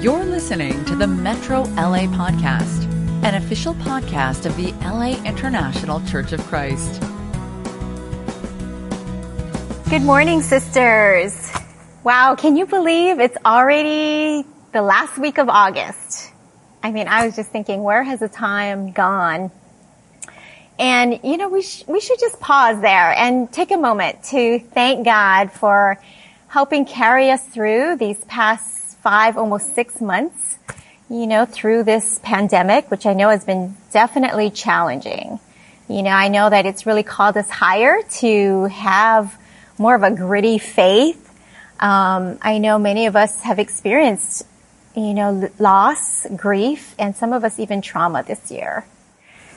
You're listening to the Metro LA Podcast, an official podcast of the LA International Church of Christ. Good morning, sisters. Wow, can you believe it's already the last week of August? I mean, I was just thinking, where has the time gone? And, you know, we, sh- we should just pause there and take a moment to thank God for helping carry us through these past five, almost six months, you know, through this pandemic, which I know has been definitely challenging. You know, I know that it's really called us higher to have more of a gritty faith. Um, I know many of us have experienced you know, loss, grief, and some of us even trauma this year.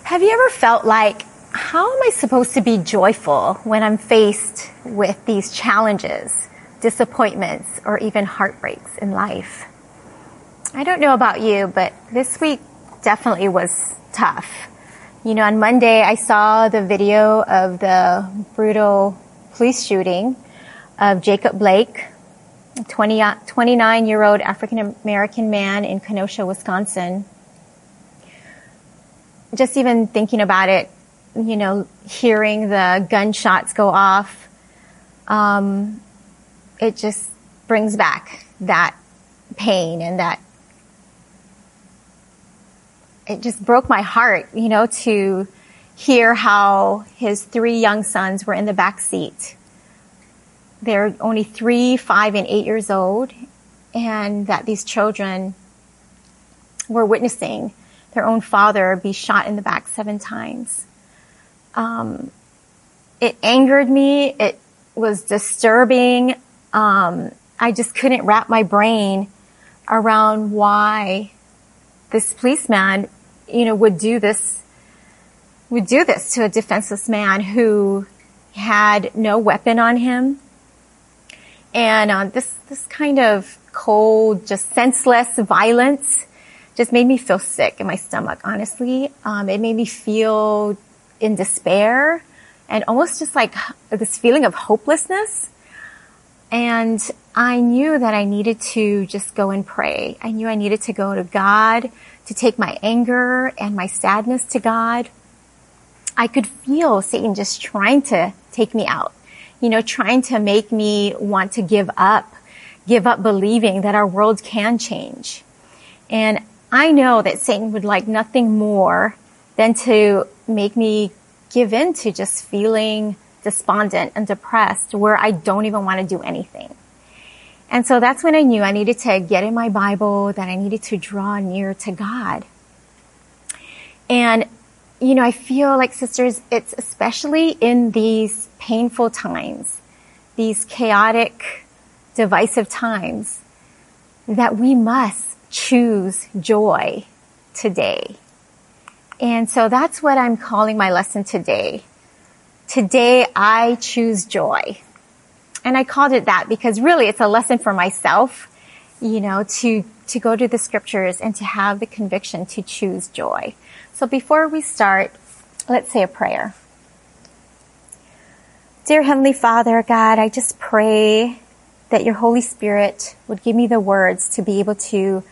Have you ever felt like, how am I supposed to be joyful when I'm faced with these challenges, disappointments, or even heartbreaks in life? I don't know about you, but this week definitely was tough. You know, on Monday I saw the video of the brutal police shooting of Jacob Blake, 20, 29 year old African American man in Kenosha, Wisconsin. Just even thinking about it, you know, hearing the gunshots go off, um, it just brings back that pain and that it just broke my heart, you know, to hear how his three young sons were in the back seat they're only three, five, and eight years old, and that these children were witnessing their own father be shot in the back seven times. Um, it angered me. It was disturbing. Um, I just couldn't wrap my brain around why this policeman, you know, would do this, would do this to a defenseless man who had no weapon on him, and uh, this this kind of cold, just senseless violence just made me feel sick in my stomach. Honestly, um, it made me feel in despair and almost just like this feeling of hopelessness. And I knew that I needed to just go and pray. I knew I needed to go to God, to take my anger and my sadness to God. I could feel Satan just trying to take me out you know, trying to make me want to give up, give up believing that our world can change. And I know that Satan would like nothing more than to make me give in to just feeling despondent and depressed where I don't even want to do anything. And so that's when I knew I needed to get in my Bible, that I needed to draw near to God. And, you know, I feel like sisters, it's especially in these painful times, these chaotic, divisive times, that we must choose joy today. And so that's what I'm calling my lesson today. Today I choose joy. And I called it that because really it's a lesson for myself, you know, to, to go to the scriptures and to have the conviction to choose joy. So before we start, let's say a prayer. Dear Heavenly Father, God, I just pray that your Holy Spirit would give me the words to be able to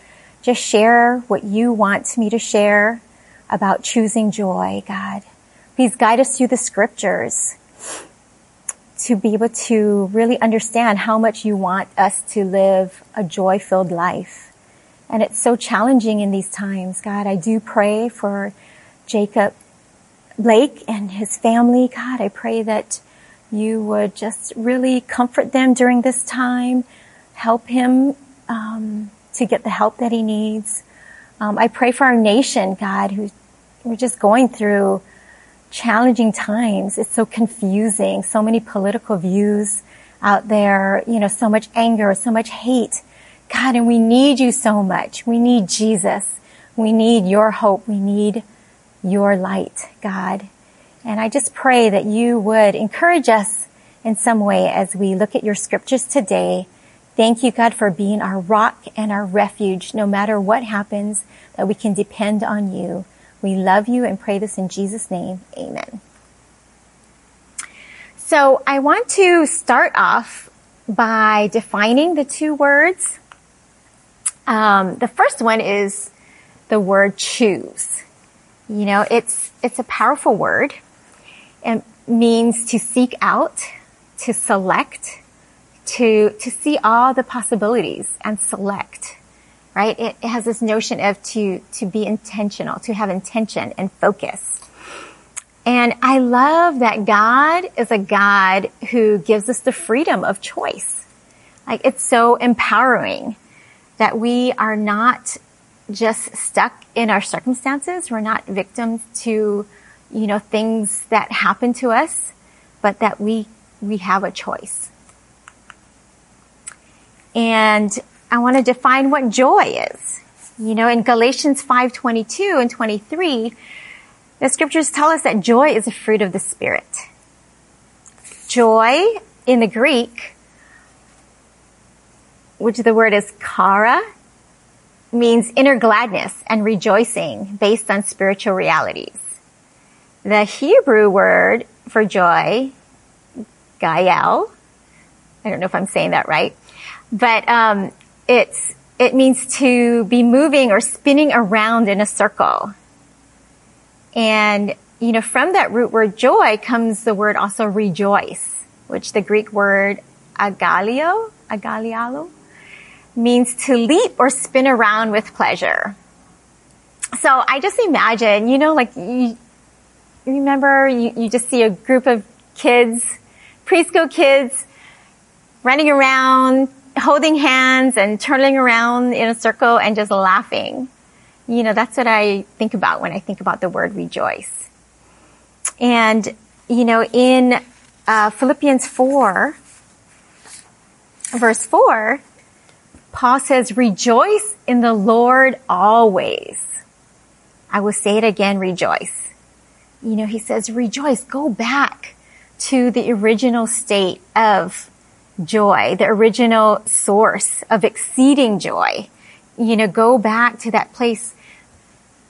just share what you want me to share about choosing joy, God. Please guide us through the scriptures to be able to really understand how much you want us to live a joy filled life. And it's so challenging in these times, God. I do pray for Jacob Blake and his family. God, I pray that you would just really comfort them during this time, help him um, to get the help that he needs. Um, I pray for our nation, God, who we're just going through challenging times. It's so confusing, so many political views out there, you know, so much anger, so much hate. God, and we need you so much. We need Jesus. We need your hope. We need your light, God. And I just pray that you would encourage us in some way as we look at your scriptures today. Thank you, God, for being our rock and our refuge. No matter what happens, that we can depend on you. We love you and pray this in Jesus' name. Amen. So I want to start off by defining the two words Um, the first one is the word choose. You know, it's, it's a powerful word. It means to seek out, to select, to, to see all the possibilities and select, right? It, it has this notion of to, to be intentional, to have intention and focus. And I love that God is a God who gives us the freedom of choice. Like it's so empowering that we are not just stuck in our circumstances. We're not victims to, you know, things that happen to us, but that we, we have a choice. And I want to define what joy is. You know, in Galatians 5:22 and 23, the scriptures tell us that joy is a fruit of the spirit. Joy in the Greek, which the word is kara, means inner gladness and rejoicing based on spiritual realities. The Hebrew word for joy, gael, I don't know if I'm saying that right, but um, it's it means to be moving or spinning around in a circle. And you know, from that root word joy comes the word also rejoice, which the Greek word agalio, agalialo, means to leap or spin around with pleasure. So I just imagine, you know, like you remember you, you just see a group of kids, preschool kids running around, holding hands and turning around in a circle and just laughing. You know, that's what I think about when I think about the word rejoice. And, you know, in uh, Philippians 4, verse 4, Paul says, rejoice in the Lord always. I will say it again, rejoice. You know, he says, rejoice, go back to the original state of joy, the original source of exceeding joy. You know, go back to that place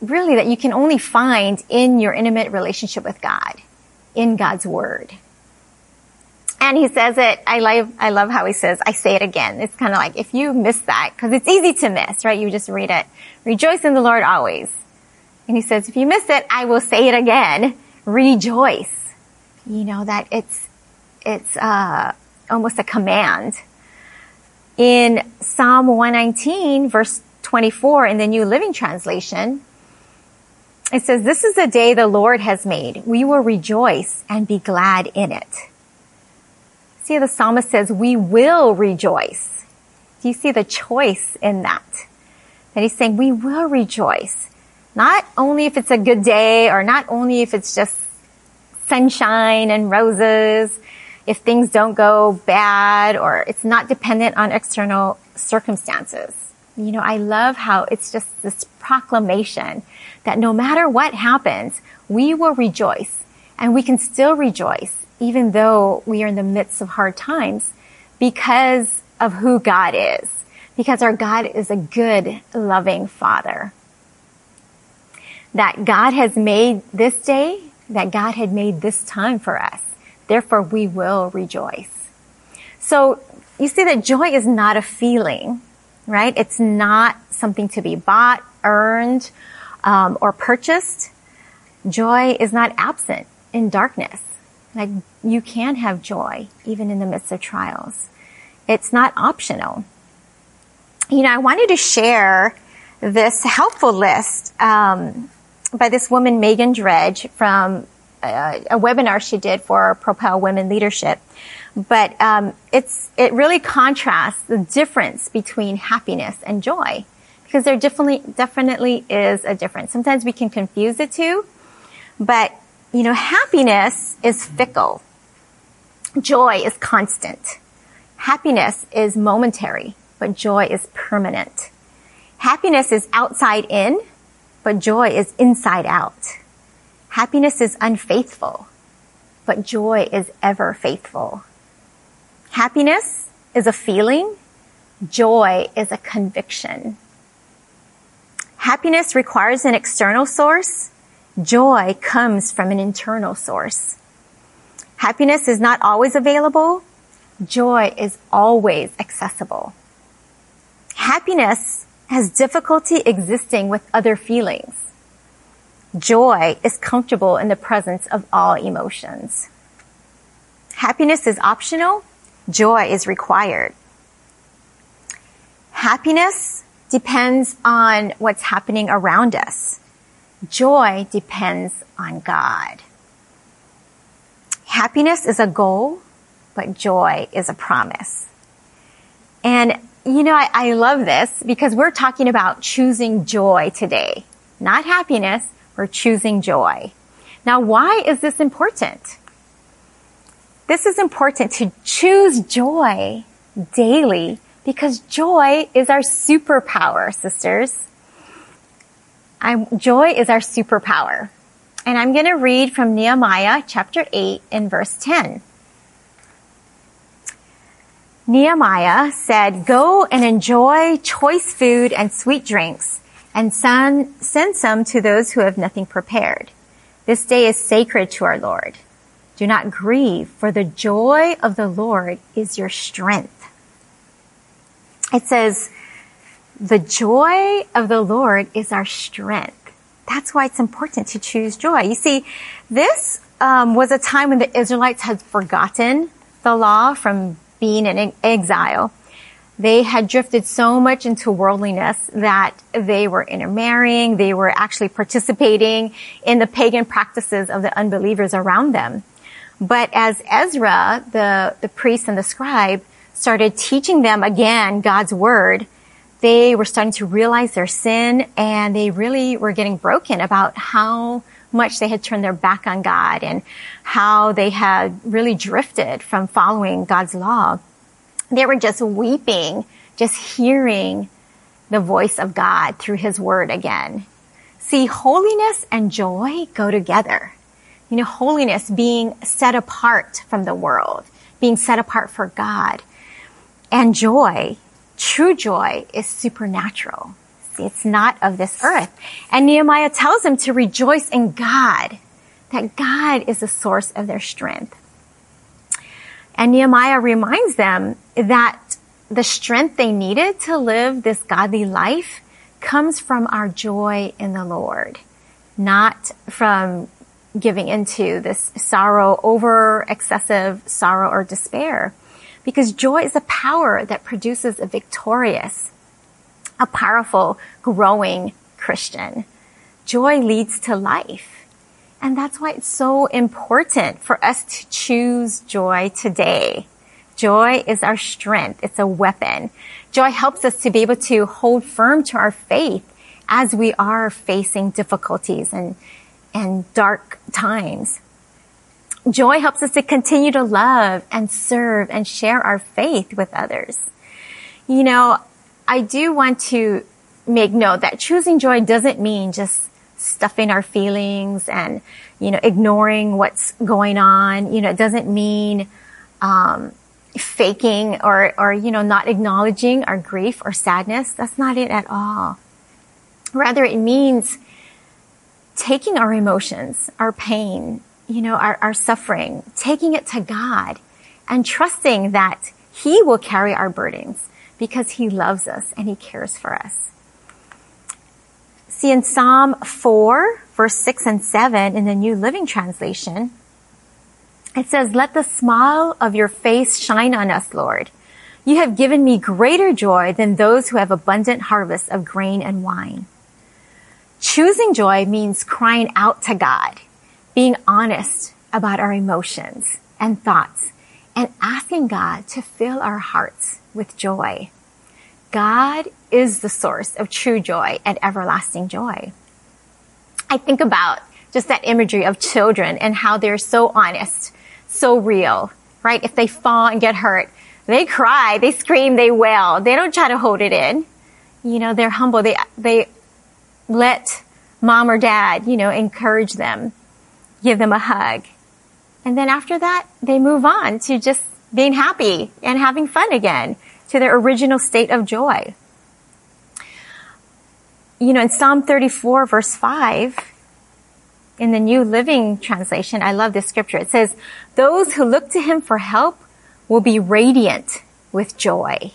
really that you can only find in your intimate relationship with God, in God's word. And he says it, I love, I love how he says, I say it again. It's kind of like, if you miss that, cause it's easy to miss, right? You just read it. Rejoice in the Lord always. And he says, if you miss it, I will say it again. Rejoice. You know, that it's, it's, uh, almost a command. In Psalm 119 verse 24 in the New Living Translation, it says, this is the day the Lord has made. We will rejoice and be glad in it. See, the psalmist says, we will rejoice. Do you see the choice in that? That he's saying, we will rejoice. Not only if it's a good day or not only if it's just sunshine and roses, if things don't go bad or it's not dependent on external circumstances. You know, I love how it's just this proclamation that no matter what happens, we will rejoice and we can still rejoice even though we are in the midst of hard times because of who God is. Because our God is a good, loving Father. That God has made this day, that God had made this time for us. Therefore, we will rejoice. So you see that joy is not a feeling, right? It's not something to be bought, earned, um, or purchased. Joy is not absent in darkness. Like you can have joy even in the midst of trials. It's not optional. You know, I wanted to share this helpful list um, by this woman, Megan Dredge, from a, uh, a, webinar she did for Propel Women Leadership. But um, it's it really contrasts the difference between happiness and joy because there definitely definitely is a difference. Sometimes we can confuse the two, but you know, happiness is fickle. Joy is constant. Happiness is momentary, but joy is permanent. Happiness is outside in, but joy is inside out. Happiness is unfaithful, but joy is ever faithful. Happiness is a feeling. Joy is a conviction. Happiness requires an external source. Joy comes from an internal source. Happiness is not always available. Joy is always accessible. Happiness has difficulty existing with other feelings. Joy is comfortable in the presence of all emotions. Happiness is optional. Joy is required. Happiness depends on what's happening around us. Joy depends on God. Happiness is a goal, but joy is a promise. And you know, I, I love this because we're talking about choosing joy today, not happiness. We're choosing joy. Now, why is this important? This is important to choose joy daily because joy is our superpower, sisters. I'm, joy is our superpower. And I'm going to read from Nehemiah chapter 8 and verse 10. Nehemiah said, Go and enjoy choice food and sweet drinks, and send, send some to those who have nothing prepared. This day is sacred to our Lord. Do not grieve, for the joy of the Lord is your strength. It says, the joy of the Lord is our strength. That's why it's important to choose joy. You see, this um, was a time when the Israelites had forgotten the law from being in exile. They had drifted so much into worldliness that they were intermarrying. They were actually participating in the pagan practices of the unbelievers around them. But as Ezra, the, the priest and the scribe, started teaching them again God's word, they were starting to realize their sin and they really were getting broken about how much they had turned their back on God and how they had really drifted from following God's law. They were just weeping, just hearing the voice of God through his word again. See, holiness and joy go together. You know, holiness being set apart from the world, being set apart for God. And joy, true joy is supernatural. See, It's not of this earth. And Nehemiah tells them to rejoice in God, that God is the source of their strength. And Nehemiah reminds them that the strength they needed to live this godly life comes from our joy in the Lord, not from giving into this sorrow over excessive sorrow or despair. Because joy is a power that produces a victorious, a powerful, growing Christian. Joy leads to life. And that's why it's so important for us to choose joy today. Joy is our strength. It's a weapon. Joy helps us to be able to hold firm to our faith as we are facing difficulties and, and dark times. Joy helps us to continue to love and serve and share our faith with others. You know, I do want to make note that choosing joy doesn't mean just stuffing our feelings and, you know, ignoring what's going on. You know, it doesn't mean, um, faking or, or, you know, not acknowledging our grief or sadness. That's not it at all. Rather, it means taking our emotions, our pain, you know, our, our suffering, taking it to God and trusting that He will carry our burdens because he loves us and he cares for us. See in Psalm 4 verse 6 and 7 in the New Living Translation, it says, let the smile of your face shine on us, Lord. You have given me greater joy than those who have abundant harvests of grain and wine. Choosing joy means crying out to God, being honest about our emotions and thoughts, and asking God to fill our hearts with joy. God is the source of true joy and everlasting joy. I think about just that imagery of children and how they're so honest, so real, right? If they fall and get hurt, they cry, they scream, they wail. They don't try to hold it in. You know, they're humble. They, they let mom or dad, you know, encourage them, give them a hug. And then after that, they move on to just being happy and having fun again to their original state of joy. You know, in Psalm 34 verse 5, in the New Living Translation, I love this scripture. It says, those who look to him for help will be radiant with joy.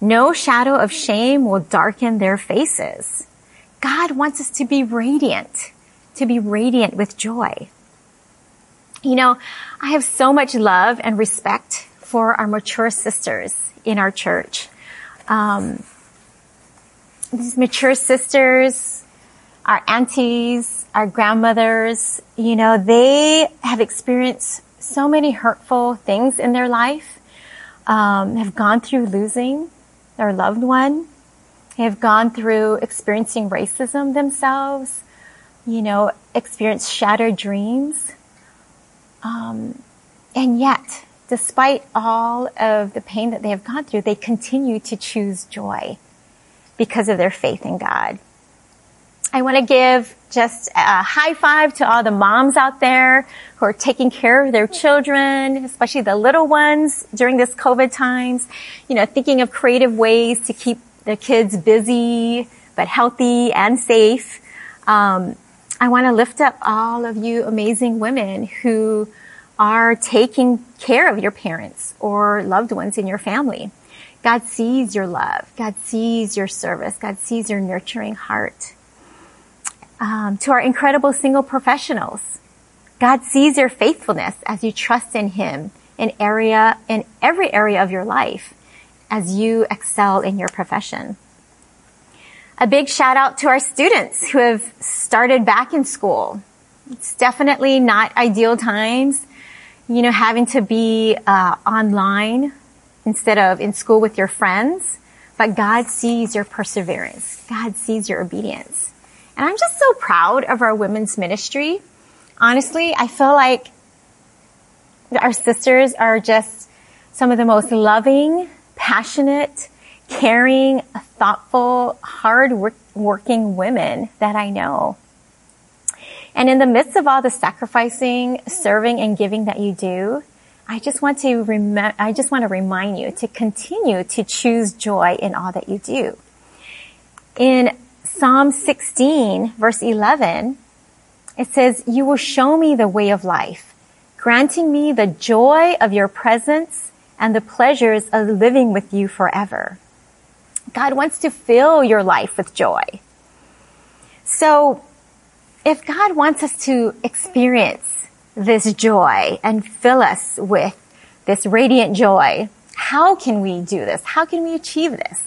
No shadow of shame will darken their faces. God wants us to be radiant, to be radiant with joy. You know, I have so much love and respect for our mature sisters in our church. Um, these mature sisters, our aunties, our grandmothers, you know, they have experienced so many hurtful things in their life, um, have gone through losing their loved one, have gone through experiencing racism themselves, you know, experienced shattered dreams. Um, and yet, despite all of the pain that they have gone through, they continue to choose joy because of their faith in God. I want to give just a high five to all the moms out there who are taking care of their children, especially the little ones during this COVID times, you know, thinking of creative ways to keep the kids busy, but healthy and safe. Um, I want to lift up all of you amazing women who are taking care of your parents or loved ones in your family. God sees your love. God sees your service. God sees your nurturing heart. Um, to our incredible single professionals, God sees your faithfulness as you trust in Him in area, in every area of your life as you excel in your profession. A big shout out to our students who have started back in school. It's definitely not ideal times, you know, having to be uh, online instead of in school with your friends. But God sees your perseverance. God sees your obedience. And I'm just so proud of our women's ministry. Honestly, I feel like our sisters are just some of the most loving, passionate, caring, thoughtful, hard working women that I know. And in the midst of all the sacrificing, serving, and giving that you do, I just want to rem- I just want to remind you to continue to choose joy in all that you do. In Psalm 16 verse 11, it says, you will show me the way of life, granting me the joy of your presence and the pleasures of living with you forever. God wants to fill your life with joy. So if God wants us to experience this joy and fill us with this radiant joy. How can we do this? How can we achieve this?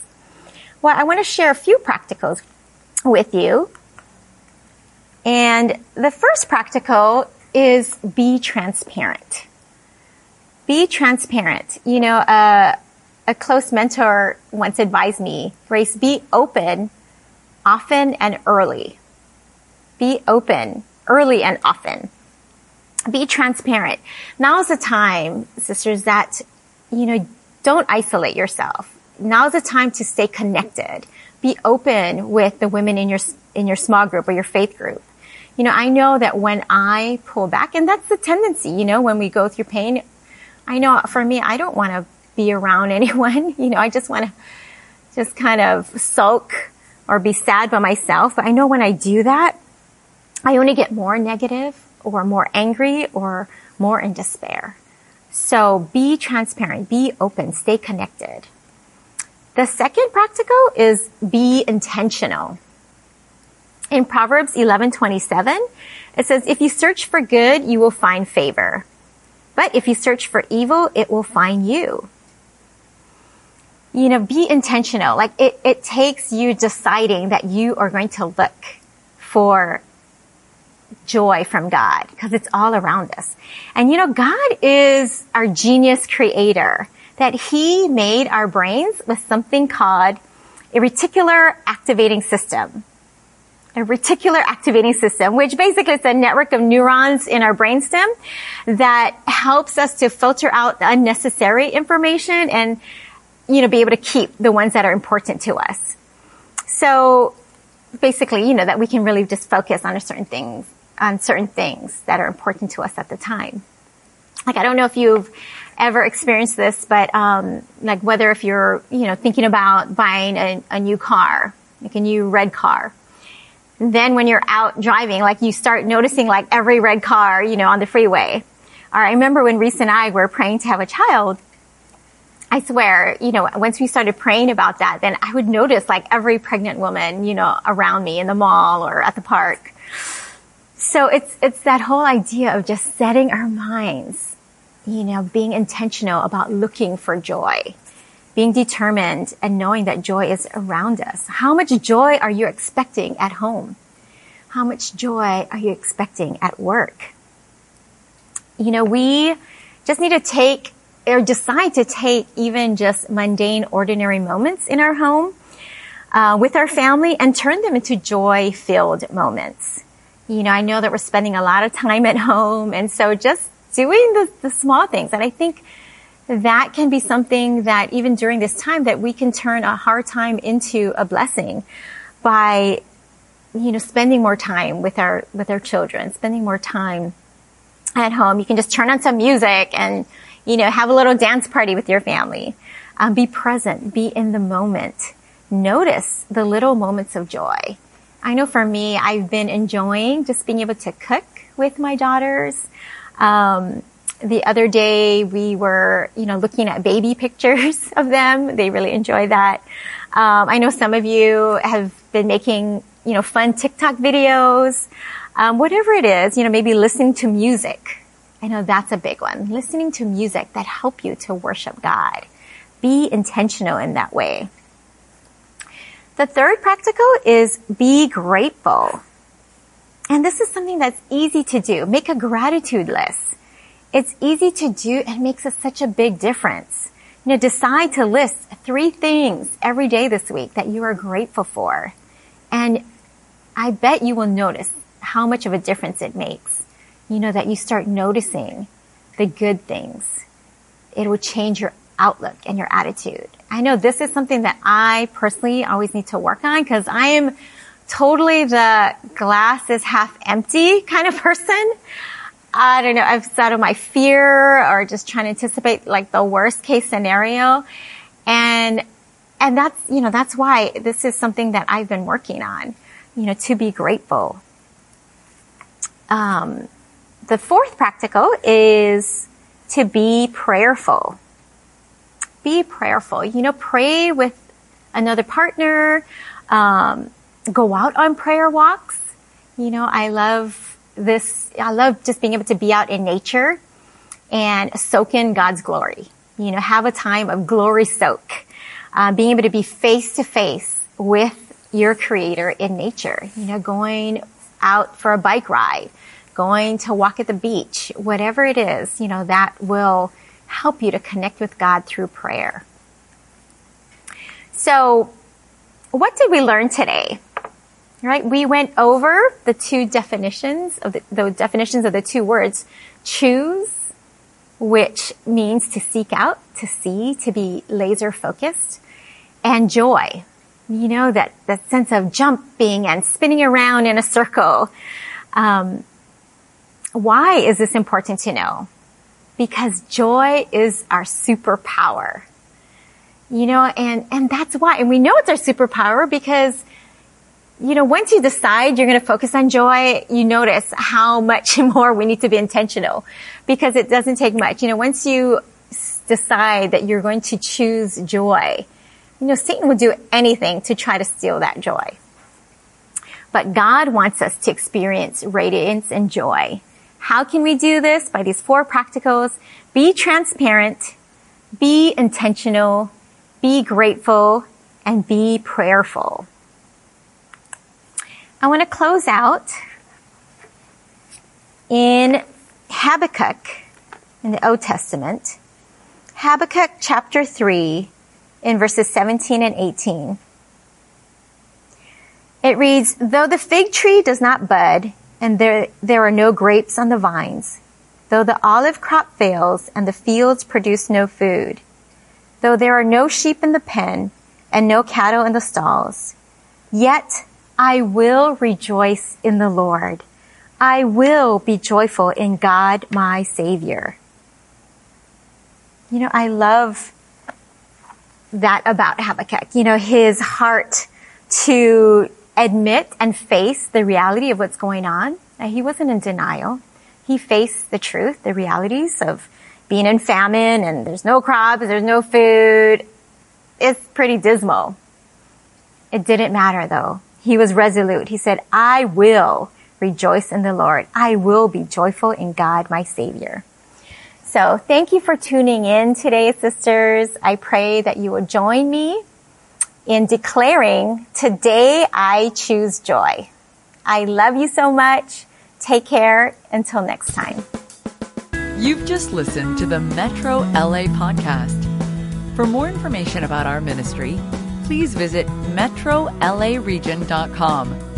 Well, I want to share a few practicals with you. And the first practical is be transparent. Be transparent. You know, uh, a close mentor once advised me, Grace, be open often and early. Be open early and often be transparent. Now is the time, sisters, that, you know, don't isolate yourself. Now is the time to stay connected. Be open with the women in your, in your small group or your faith group. You know, I know that when I pull back, and that's the tendency, you know, when we go through pain, I know for me, I don't want to be around anyone. You know, I just want to just kind of sulk or be sad by myself. But I know when I do that, I only get more negative or more angry or more in despair. So be transparent, be open, stay connected. The second practical is be intentional. In Proverbs 11:27, it says, "If you search for good, you will find favor. But if you search for evil, it will find you." You know, be intentional. Like it, it takes you deciding that you are going to look for joy from God because it's all around us. And you know, God is our genius creator that he made our brains with something called a reticular activating system. A reticular activating system, which basically is a network of neurons in our brainstem that helps us to filter out unnecessary information and, you know, be able to keep the ones that are important to us. So basically, you know, that we can really just focus on a certain things on certain things that are important to us at the time. Like I don't know if you've ever experienced this, but um, like whether if you're you know thinking about buying a, a new car, like a new red car, then when you're out driving, like you start noticing like every red car, you know, on the freeway. Or I remember when Reese and I were praying to have a child, I swear, you know, once we started praying about that, then I would notice like every pregnant woman, you know, around me in the mall or at the park. So it's, it's that whole idea of just setting our minds, you know, being intentional about looking for joy, being determined and knowing that joy is around us. How much joy are you expecting at home? How much joy are you expecting at work? You know, we just need to take or decide to take even just mundane, ordinary moments in our home uh, with our family and turn them into joy-filled moments. You know, I know that we're spending a lot of time at home, and so just doing the, the small things. And I think that can be something that even during this time that we can turn a hard time into a blessing by, you know, spending more time with our, with our children, spending more time at home. You can just turn on some music and, you know, have a little dance party with your family. Um, be present, be in the moment. Notice the little moments of joy. I know for me, I've been enjoying just being able to cook with my daughters. Um, the other day we were, you know, looking at baby pictures of them. They really enjoy that. Um, I know some of you have been making, you know, fun TikTok videos. Um, whatever it is, you know, maybe listening to music I know that's a big one. Listening to music that help you to worship God. Be intentional in that way. The third practical is be grateful. And this is something that's easy to do. Make a gratitude list. It's easy to do and makes such a big difference. You know, decide to list three things every day this week that you are grateful for. And I bet you will notice how much of a difference it makes you know, that you start noticing the good things. It will change your outlook and your attitude. I know this is something that I personally always need to work on because I am totally the glass is half empty kind of person. I don't know. I've settled my fear or just trying to anticipate like the worst case scenario. And, and that's, you know, that's why this is something that I've been working on, you know, to be grateful. Um, the fourth practical is to be prayerful. Be prayerful. You know, pray with another partner. Um, go out on prayer walks. You know, I love this. I love just being able to be out in nature and soak in God's glory. You know, have a time of glory soak. Uh, being able to be face to face with your creator in nature. You know, going out for a bike ride going to walk at the beach, whatever it is, you know, that will help you to connect with God through prayer. So, what did we learn today? Right? We went over the two definitions of the, the definitions of the two words, choose, which means to seek out, to see, to be laser focused, and joy. You know, that, that sense of jumping and spinning around in a circle. Um, why is this important to know? Because joy is our superpower. You know, and, and that's why, and we know it's our superpower because, you know, once you decide you're going to focus on joy, you notice how much more we need to be intentional because it doesn't take much. You know, once you decide that you're going to choose joy, you know, Satan will do anything to try to steal that joy. But God wants us to experience radiance and joy how can we do this? By these four practicals. Be transparent, be intentional, be grateful, and be prayerful. I want to close out in Habakkuk in the Old Testament. Habakkuk chapter 3 in verses 17 and 18. It reads, Though the fig tree does not bud and there, there are no grapes on the vines. Though the olive crop fails and the fields produce no food. Though there are no sheep in the pen and no cattle in the stalls. Yet I will rejoice in the Lord. I will be joyful in God my Savior. You know, I love that about Habakkuk. You know, his heart to admit and face the reality of what's going on. He wasn't in denial. He faced the truth, the realities of being in famine and there's no crops, there's no food. It's pretty dismal. It didn't matter though. He was resolute. He said, I will rejoice in the Lord. I will be joyful in God, my Savior. So thank you for tuning in today, sisters. I pray that you will join me in declaring, today I choose joy. I love you so much. Take care. Until next time. You've just listened to the Metro LA podcast. For more information about our ministry, please visit metrolaregion.com